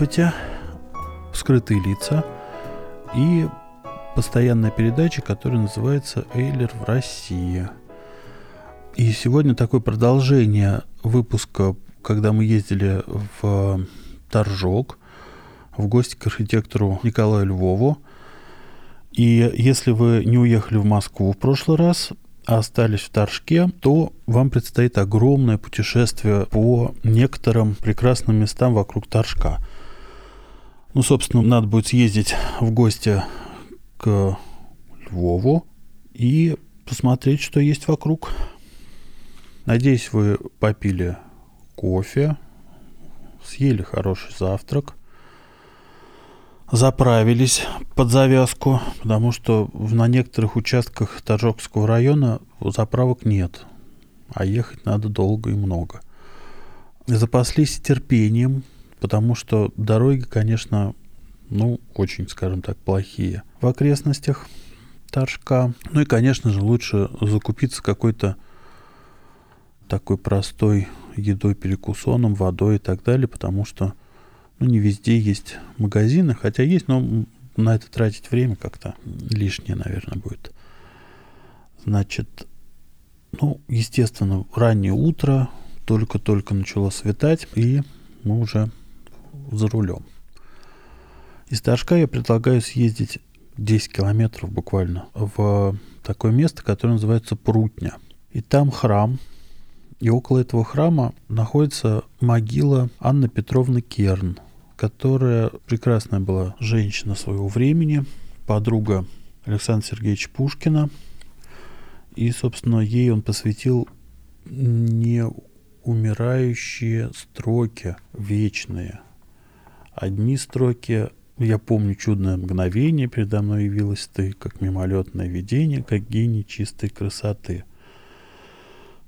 Здравствуйте. Скрытые лица. И постоянная передача, которая называется «Эйлер в России». И сегодня такое продолжение выпуска, когда мы ездили в Торжок в гости к архитектору Николаю Львову. И если вы не уехали в Москву в прошлый раз, а остались в Торжке, то вам предстоит огромное путешествие по некоторым прекрасным местам вокруг Торжка. Ну, собственно, надо будет съездить в гости к Львову и посмотреть, что есть вокруг. Надеюсь, вы попили кофе, съели хороший завтрак, заправились под завязку, потому что на некоторых участках Торжокского района заправок нет, а ехать надо долго и много. Запаслись терпением, потому что дороги, конечно, ну, очень, скажем так, плохие в окрестностях Торжка. Ну и, конечно же, лучше закупиться какой-то такой простой едой, перекусоном, водой и так далее, потому что ну, не везде есть магазины, хотя есть, но на это тратить время как-то лишнее, наверное, будет. Значит, ну, естественно, раннее утро, только-только начало светать, и мы уже за рулем. Из Торжка я предлагаю съездить 10 километров буквально в такое место, которое называется Прутня. И там храм, и около этого храма находится могила Анны Петровны Керн, которая прекрасная была женщина своего времени, подруга Александра Сергеевича Пушкина. И, собственно, ей он посвятил не умирающие строки вечные. Одни строки «Я помню чудное мгновение, передо мной явилась ты, как мимолетное видение, как гений чистой красоты».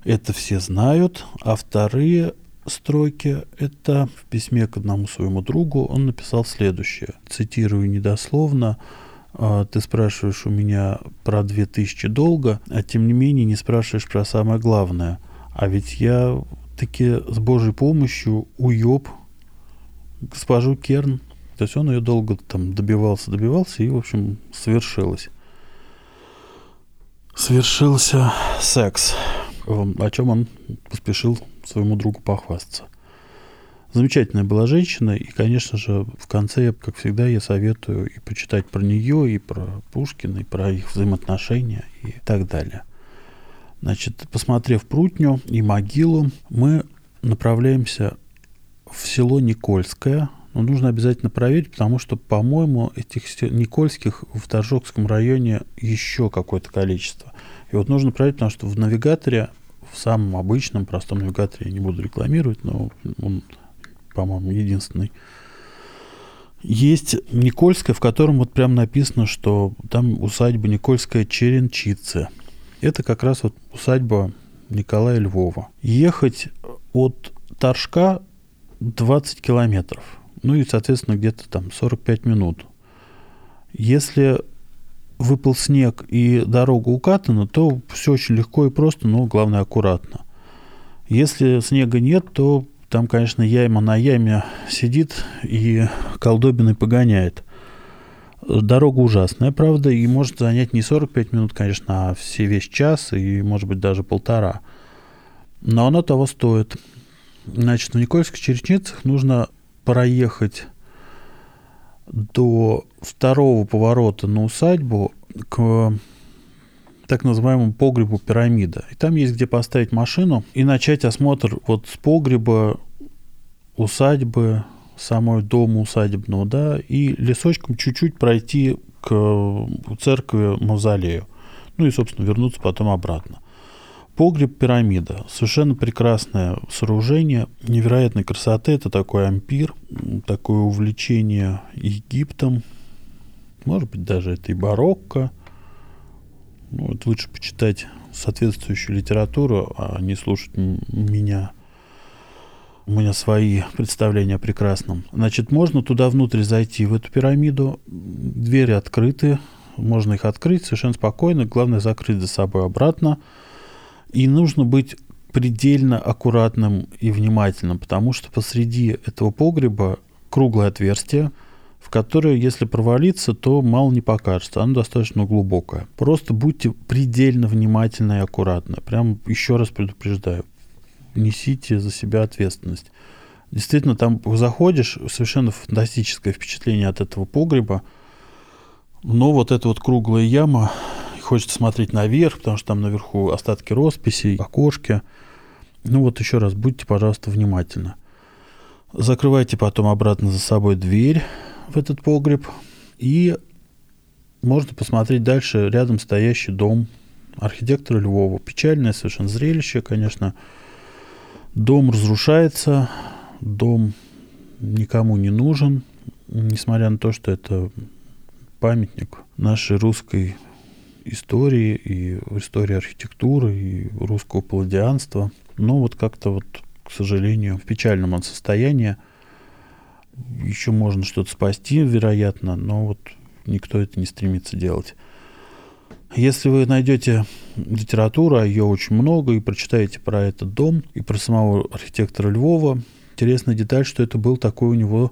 Это все знают, а вторые строки – это в письме к одному своему другу он написал следующее. Цитирую недословно. «А, «Ты спрашиваешь у меня про две тысячи долга, а тем не менее не спрашиваешь про самое главное. А ведь я таки с Божьей помощью уеб госпожу Керн». То есть он ее долго там добивался, добивался, и, в общем, свершилось. Свершился секс эм, о чем он поспешил своему другу похвастаться. Замечательная была женщина, и, конечно же, в конце, как всегда, я советую и почитать про нее, и про Пушкина, и про их взаимоотношения, и так далее. Значит, посмотрев Прутню и могилу, мы направляемся в село Никольское. Но нужно обязательно проверить, потому что, по-моему, этих Никольских в Торжокском районе еще какое-то количество. И вот нужно проверить, потому что в навигаторе, в самом обычном, простом навигаторе, я не буду рекламировать, но он, по-моему, единственный, есть Никольская, в котором вот прям написано, что там усадьба Никольская Черенчицы. Это как раз вот усадьба Николая Львова. Ехать от Торжка 20 километров. Ну и, соответственно, где-то там 45 минут. Если выпал снег и дорога укатана, то все очень легко и просто, но главное аккуратно. Если снега нет, то там, конечно, яйма на яме сидит и колдобиной погоняет. Дорога ужасная, правда, и может занять не 45 минут, конечно, а все весь час и, может быть, даже полтора. Но оно того стоит. Значит, в Никольских Черечницах нужно проехать до второго поворота на усадьбу к так называемому погребу пирамида. И там есть где поставить машину и начать осмотр вот с погреба, усадьбы, самого дома усадебного, да, и лесочком чуть-чуть пройти к церкви мавзолею. Ну и, собственно, вернуться потом обратно. Погреб-пирамида. Совершенно прекрасное сооружение, невероятной красоты. Это такой ампир, такое увлечение Египтом. Может быть, даже это и барокко. Ну, вот лучше почитать соответствующую литературу, а не слушать меня. У меня свои представления о прекрасном. Значит, можно туда внутрь зайти, в эту пирамиду. Двери открыты, можно их открыть совершенно спокойно. Главное закрыть за собой обратно. И нужно быть предельно аккуратным и внимательным, потому что посреди этого погреба круглое отверстие, в которое, если провалиться, то мало не покажется. Оно достаточно глубокое. Просто будьте предельно внимательны и аккуратны. Прям еще раз предупреждаю. Несите за себя ответственность. Действительно, там заходишь, совершенно фантастическое впечатление от этого погреба. Но вот эта вот круглая яма, хочется смотреть наверх, потому что там наверху остатки росписей, окошки. Ну вот еще раз, будьте, пожалуйста, внимательны. Закрывайте потом обратно за собой дверь в этот погреб. И можно посмотреть дальше рядом стоящий дом архитектора Львова. Печальное совершенно зрелище, конечно. Дом разрушается, дом никому не нужен, несмотря на то, что это памятник нашей русской истории, и истории архитектуры, и русского палладианства. Но вот как-то вот, к сожалению, в печальном он состоянии. Еще можно что-то спасти, вероятно, но вот никто это не стремится делать. Если вы найдете литературу, а ее очень много, и прочитаете про этот дом, и про самого архитектора Львова, интересная деталь, что это был такой у него,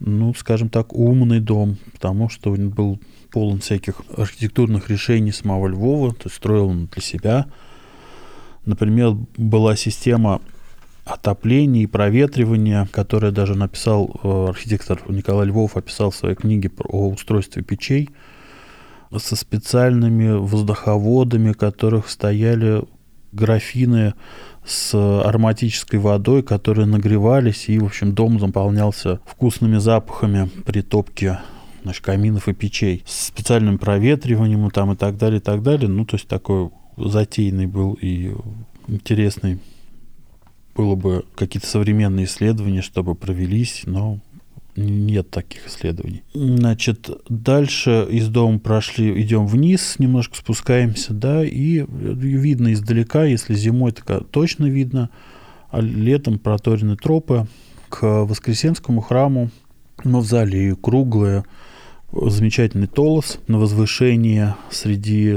ну, скажем так, умный дом, потому что он был полон всяких архитектурных решений самого Львова, то есть строил он для себя. Например, была система отопления и проветривания, которое даже написал э, архитектор Николай Львов, описал в своей книге о устройстве печей со специальными воздуховодами, которых стояли графины с ароматической водой, которые нагревались, и, в общем, дом заполнялся вкусными запахами при топке значит, каминов и печей с специальным проветриванием там, и так далее, и так далее. Ну, то есть такой затейный был и интересный. Было бы какие-то современные исследования, чтобы провелись, но нет таких исследований. Значит, дальше из дома прошли, идем вниз, немножко спускаемся, да, и видно издалека, если зимой так точно видно, а летом проторены тропы к Воскресенскому храму, мавзолею, круглые, замечательный толос на возвышении среди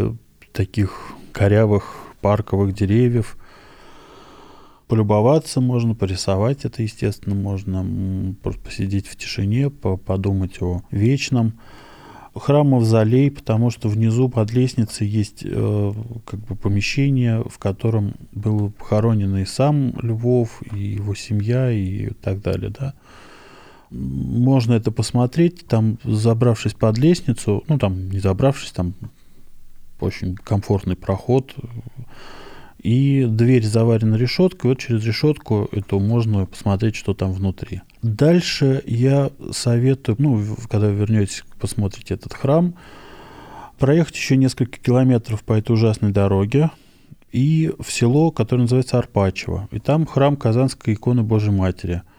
таких корявых парковых деревьев. Полюбоваться можно, порисовать это, естественно, можно просто посидеть в тишине, подумать о вечном. Храм Мавзолей, потому что внизу под лестницей есть э, как бы помещение, в котором был похоронен и сам Львов, и его семья, и так далее, да можно это посмотреть, там, забравшись под лестницу, ну, там, не забравшись, там очень комфортный проход, и дверь заварена решеткой, вот через решетку эту можно посмотреть, что там внутри. Дальше я советую, ну, когда вы вернетесь, посмотрите этот храм, проехать еще несколько километров по этой ужасной дороге и в село, которое называется Арпачево. И там храм Казанской иконы Божьей Матери –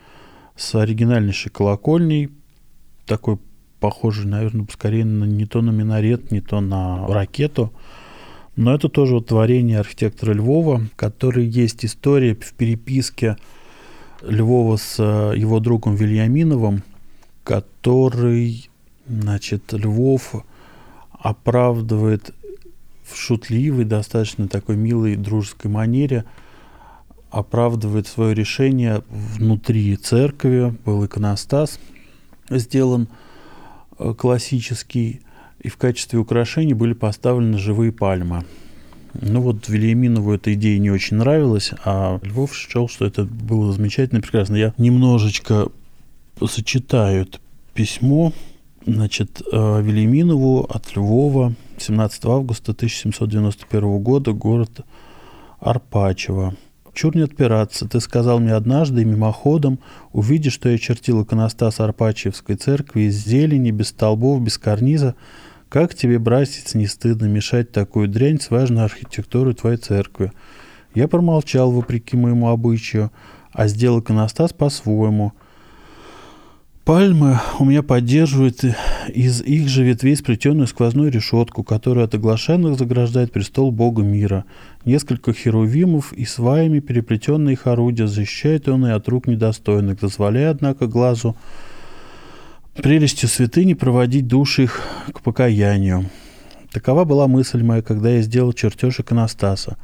с оригинальнейшей колокольней, такой похожий, наверное, скорее на, не то на минарет, не то на ракету. Но это тоже вот творение архитектора Львова, который есть история в переписке Львова с э, его другом Вильяминовым, который, значит, Львов оправдывает в шутливой, достаточно такой милой дружеской манере – оправдывает свое решение внутри церкви. Был иконостас сделан э, классический, и в качестве украшений были поставлены живые пальмы. Ну вот Вильяминову эта идея не очень нравилась, а Львов считал, что это было замечательно и прекрасно. Я немножечко сочетаю это письмо, значит, э, Вильяминову от Львова 17 августа 1791 года, город Арпачево. Чур не отпираться. Ты сказал мне однажды, мимоходом, увидишь, что я чертил иконостас Арпачьевской церкви из зелени, без столбов, без карниза, Как тебе, братец, не стыдно мешать такую дрянь с важной архитектурой твоей церкви? Я промолчал, вопреки моему обычаю, а сделал иконостас по-своему. Пальмы у меня поддерживают из их же ветвей сплетенную сквозную решетку, которая от оглашенных заграждает престол Бога мира. Несколько херувимов и сваями переплетенные их орудия защищают он и от рук недостойных, дозволяя, однако, глазу прелестью святыни проводить души их к покаянию. Такова была мысль моя, когда я сделал чертеж иконостаса.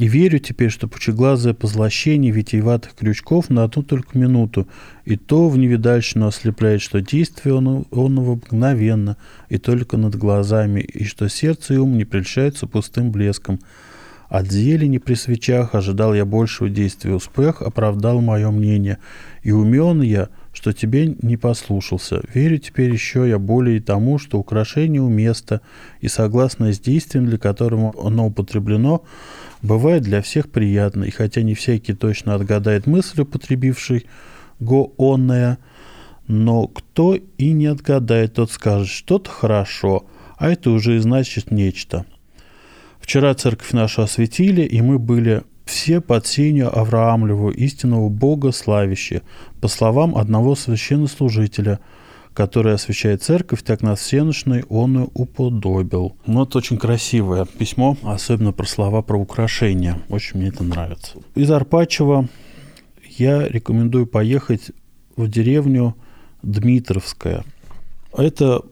И верю теперь, что пучеглазое позлощение витиеватых крючков на одну только минуту, и то в невидальщину ослепляет, что действие он, онного мгновенно, и только над глазами, и что сердце и ум не прельщаются пустым блеском. От зелени при свечах ожидал я большего действия. Успех оправдал мое мнение, и умен я, что тебе не послушался. Верю теперь еще я более тому, что украшение уместно, и согласно с действием, для которого оно употреблено, бывает для всех приятно, и хотя не всякий точно отгадает мысль, употребивший го онное, но кто и не отгадает, тот скажет, что-то хорошо, а это уже и значит нечто. Вчера церковь нашу осветили, и мы были все под сенью Авраамлеву, истинного Бога славящие, по словам одного священнослужителя – который освещает церковь, так нас всеношный он и уподобил. Ну, это очень красивое письмо, особенно про слова про украшения. Очень мне это нравится. Из Арпачева я рекомендую поехать в деревню Дмитровская. Это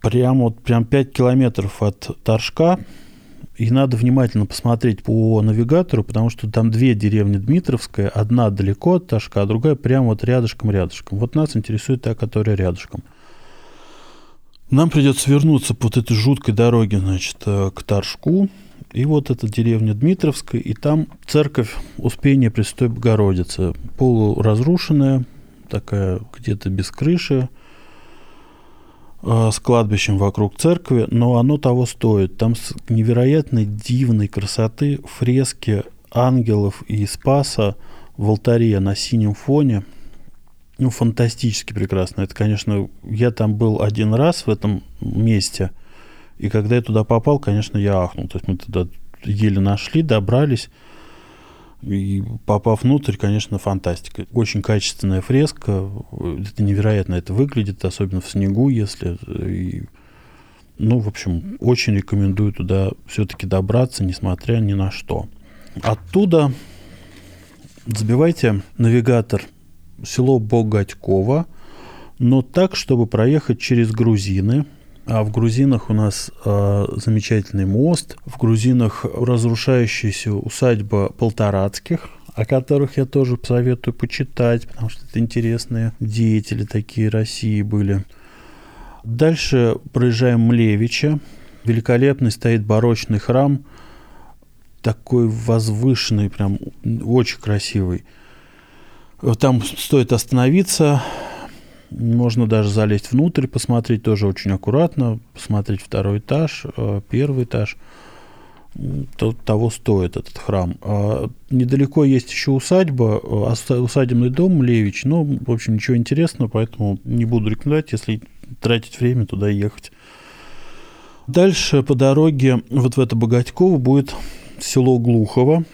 прямо вот прям 5 километров от Торжка, и надо внимательно посмотреть по навигатору, потому что там две деревни Дмитровская. Одна далеко от Ташка, а другая прямо вот рядышком-рядышком. Вот нас интересует та, которая рядышком. Нам придется вернуться по вот этой жуткой дороге, значит, э, к Торжку. И вот эта деревня Дмитровская, и там церковь Успения Престой Богородицы. Полуразрушенная, такая где-то без крыши, с кладбищем вокруг церкви, но оно того стоит. Там с невероятной дивной красоты фрески ангелов и Спаса в алтаре на синем фоне. Ну, фантастически прекрасно. Это, конечно, я там был один раз в этом месте, и когда я туда попал, конечно, я ахнул. То есть мы туда еле нашли, добрались. И попав внутрь, конечно, фантастика. Очень качественная фреска. Это невероятно это выглядит, особенно в снегу, если... И, ну, в общем, очень рекомендую туда все-таки добраться, несмотря ни на что. Оттуда забивайте навигатор село Богатьково, но так, чтобы проехать через грузины, а в грузинах у нас э, замечательный мост, в грузинах разрушающаяся усадьба Полторацких, о которых я тоже советую почитать, потому что это интересные деятели такие России были. Дальше проезжаем Млевича. Великолепный стоит барочный храм, такой возвышенный, прям очень красивый. Там стоит остановиться, можно даже залезть внутрь, посмотреть тоже очень аккуратно, посмотреть второй этаж, э, первый этаж. То, того стоит этот храм. А недалеко есть еще усадьба, э, усадебный дом Млевич, но, в общем, ничего интересного, поэтому не буду рекомендовать, если тратить время туда ехать. Дальше по дороге вот в это Богатьково будет село Глухово.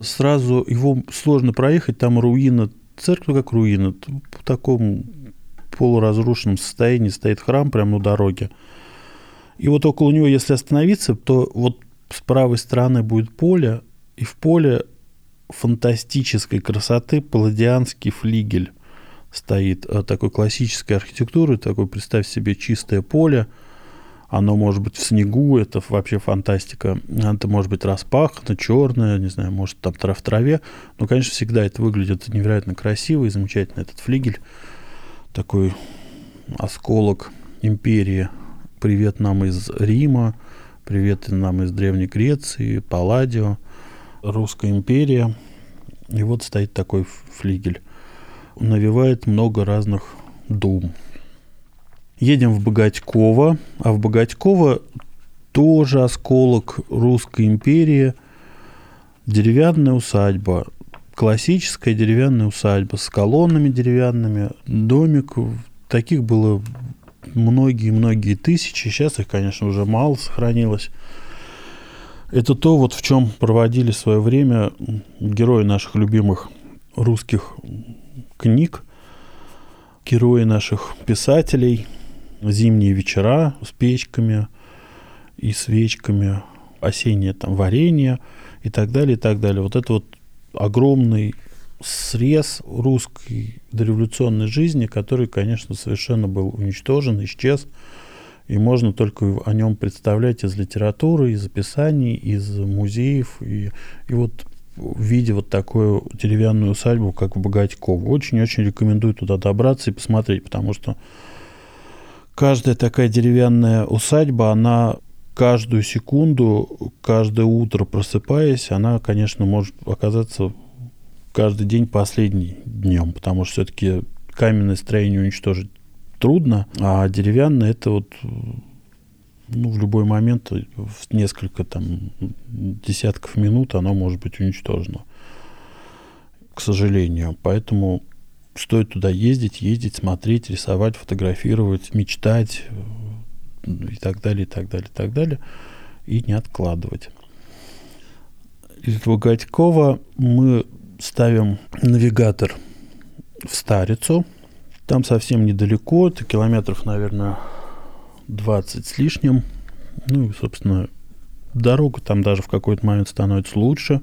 Сразу его сложно проехать, там руина, церковь как руина, по такому полуразрушенном состоянии стоит храм прямо на дороге. И вот около него, если остановиться, то вот с правой стороны будет поле, и в поле фантастической красоты палладианский флигель стоит э, такой классической архитектуры, такой, представь себе, чистое поле, оно может быть в снегу, это вообще фантастика. Это может быть распахано, черное, не знаю, может там в траве. Но, конечно, всегда это выглядит невероятно красиво и замечательно, этот флигель такой осколок империи. Привет нам из Рима, привет нам из Древней Греции, Палладио, Русская империя. И вот стоит такой флигель. Навевает много разных дум. Едем в Богатьково, а в Богатьково тоже осколок Русской империи, деревянная усадьба классическая деревянная усадьба с колоннами деревянными, домик. Таких было многие-многие тысячи, сейчас их, конечно, уже мало сохранилось. Это то, вот в чем проводили свое время герои наших любимых русских книг, герои наших писателей, зимние вечера с печками и свечками, осеннее там варенье и так далее, и так далее. Вот это вот огромный срез русской дореволюционной жизни, который, конечно, совершенно был уничтожен, исчез, и можно только о нем представлять из литературы, из описаний, из музеев, и, и вот видя вот такую деревянную усадьбу, как в Богатьково. Очень-очень рекомендую туда добраться и посмотреть, потому что каждая такая деревянная усадьба, она каждую секунду, каждое утро просыпаясь, она, конечно, может оказаться каждый день последний днем, потому что все-таки каменное строение уничтожить трудно, а деревянное это вот ну, в любой момент, в несколько там десятков минут оно может быть уничтожено, к сожалению. Поэтому стоит туда ездить, ездить, смотреть, рисовать, фотографировать, мечтать и так далее, и так далее, и так далее, и не откладывать. Из Богатькова мы ставим навигатор в Старицу. Там совсем недалеко, это километров, наверное, 20 с лишним. Ну и, собственно, дорога там даже в какой-то момент становится лучше.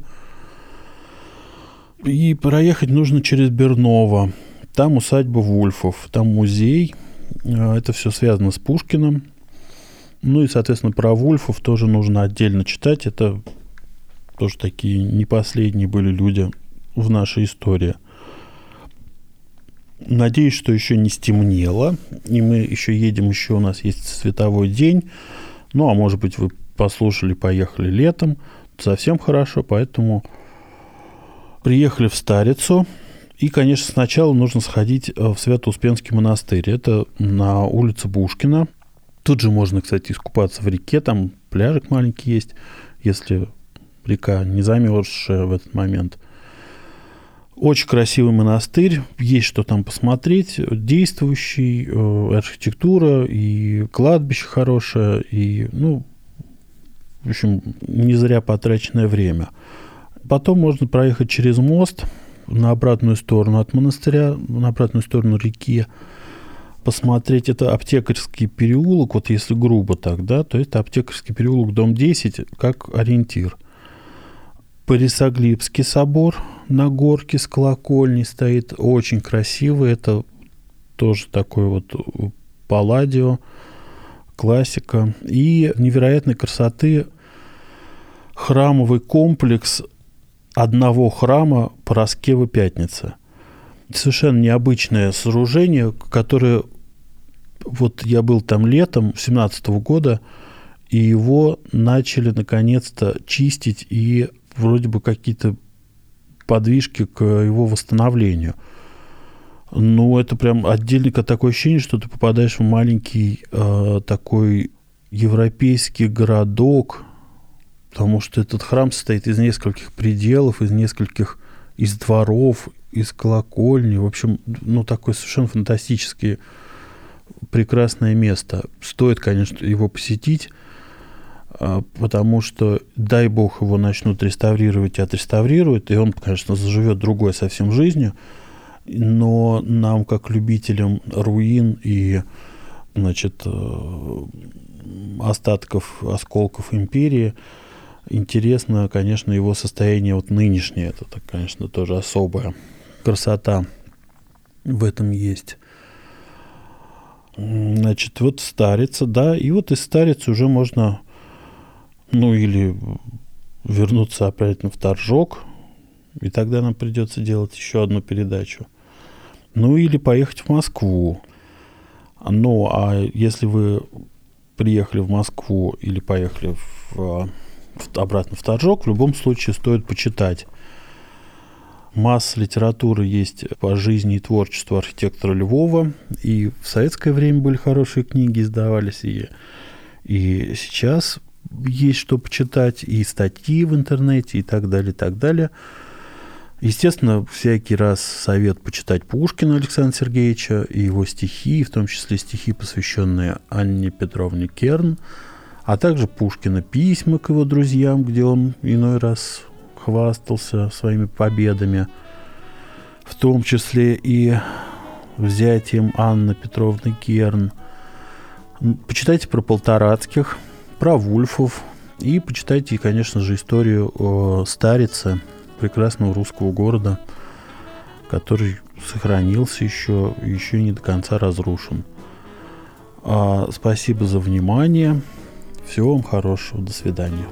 И проехать нужно через Берново. Там усадьба Вульфов, там музей. А, это все связано с Пушкиным. Ну и, соответственно, про Вульфов тоже нужно отдельно читать. Это тоже такие не последние были люди в нашей истории. Надеюсь, что еще не стемнело, и мы еще едем, еще у нас есть световой день. Ну, а может быть, вы послушали, поехали летом. Совсем хорошо, поэтому приехали в Старицу. И, конечно, сначала нужно сходить э, в Свято-Успенский монастырь. Это на улице Бушкина. Тут же можно, кстати, искупаться в реке. Там пляжик маленький есть, если река не замерзшая в этот момент – очень красивый монастырь, есть что там посмотреть, действующий, э, архитектура и кладбище хорошее, и, ну, в общем, не зря потраченное время. Потом можно проехать через мост на обратную сторону от монастыря, на обратную сторону реки, посмотреть, это аптекарский переулок, вот если грубо так, да, то это аптекарский переулок, дом 10, как ориентир. Борисоглебский собор – на горке с колокольней стоит, очень красивый. Это тоже такой вот палладио, классика. И невероятной красоты храмовый комплекс одного храма Пороскева Пятница. Совершенно необычное сооружение, которое вот я был там летом 17 года, и его начали наконец-то чистить, и вроде бы какие-то подвижки к его восстановлению. Ну, это прям отдельно такое ощущение, что ты попадаешь в маленький э, такой европейский городок, потому что этот храм состоит из нескольких пределов, из нескольких, из дворов, из колокольни. В общем, ну, такое совершенно фантастическое, прекрасное место. Стоит, конечно, его посетить. А, потому что, дай бог, его начнут реставрировать и отреставрируют, и он, конечно, заживет другой совсем жизнью, но нам, как любителям руин и значит, э, остатков, осколков империи, интересно, конечно, его состояние вот нынешнее. Это, конечно, тоже особая красота в этом есть. Значит, вот старица, да, и вот из старицы уже можно ну или вернуться опять в Торжок, и тогда нам придется делать еще одну передачу. Ну или поехать в Москву. Ну а если вы приехали в Москву или поехали в, в, обратно в Торжок, в любом случае стоит почитать. Масса литературы есть по жизни и творчеству архитектора Львова. И в советское время были хорошие книги, издавались. И, и сейчас есть что почитать, и статьи в интернете, и так далее, и так далее. Естественно, всякий раз совет почитать Пушкина Александра Сергеевича и его стихи, в том числе стихи, посвященные Анне Петровне Керн, а также Пушкина письма к его друзьям, где он иной раз хвастался своими победами, в том числе и взятием Анны Петровны Керн. Почитайте про Полторацких, про Вульфов и почитайте, конечно же, историю о Старице, прекрасного русского города, который сохранился еще, еще не до конца разрушен. А, спасибо за внимание. Всего вам хорошего. До свидания.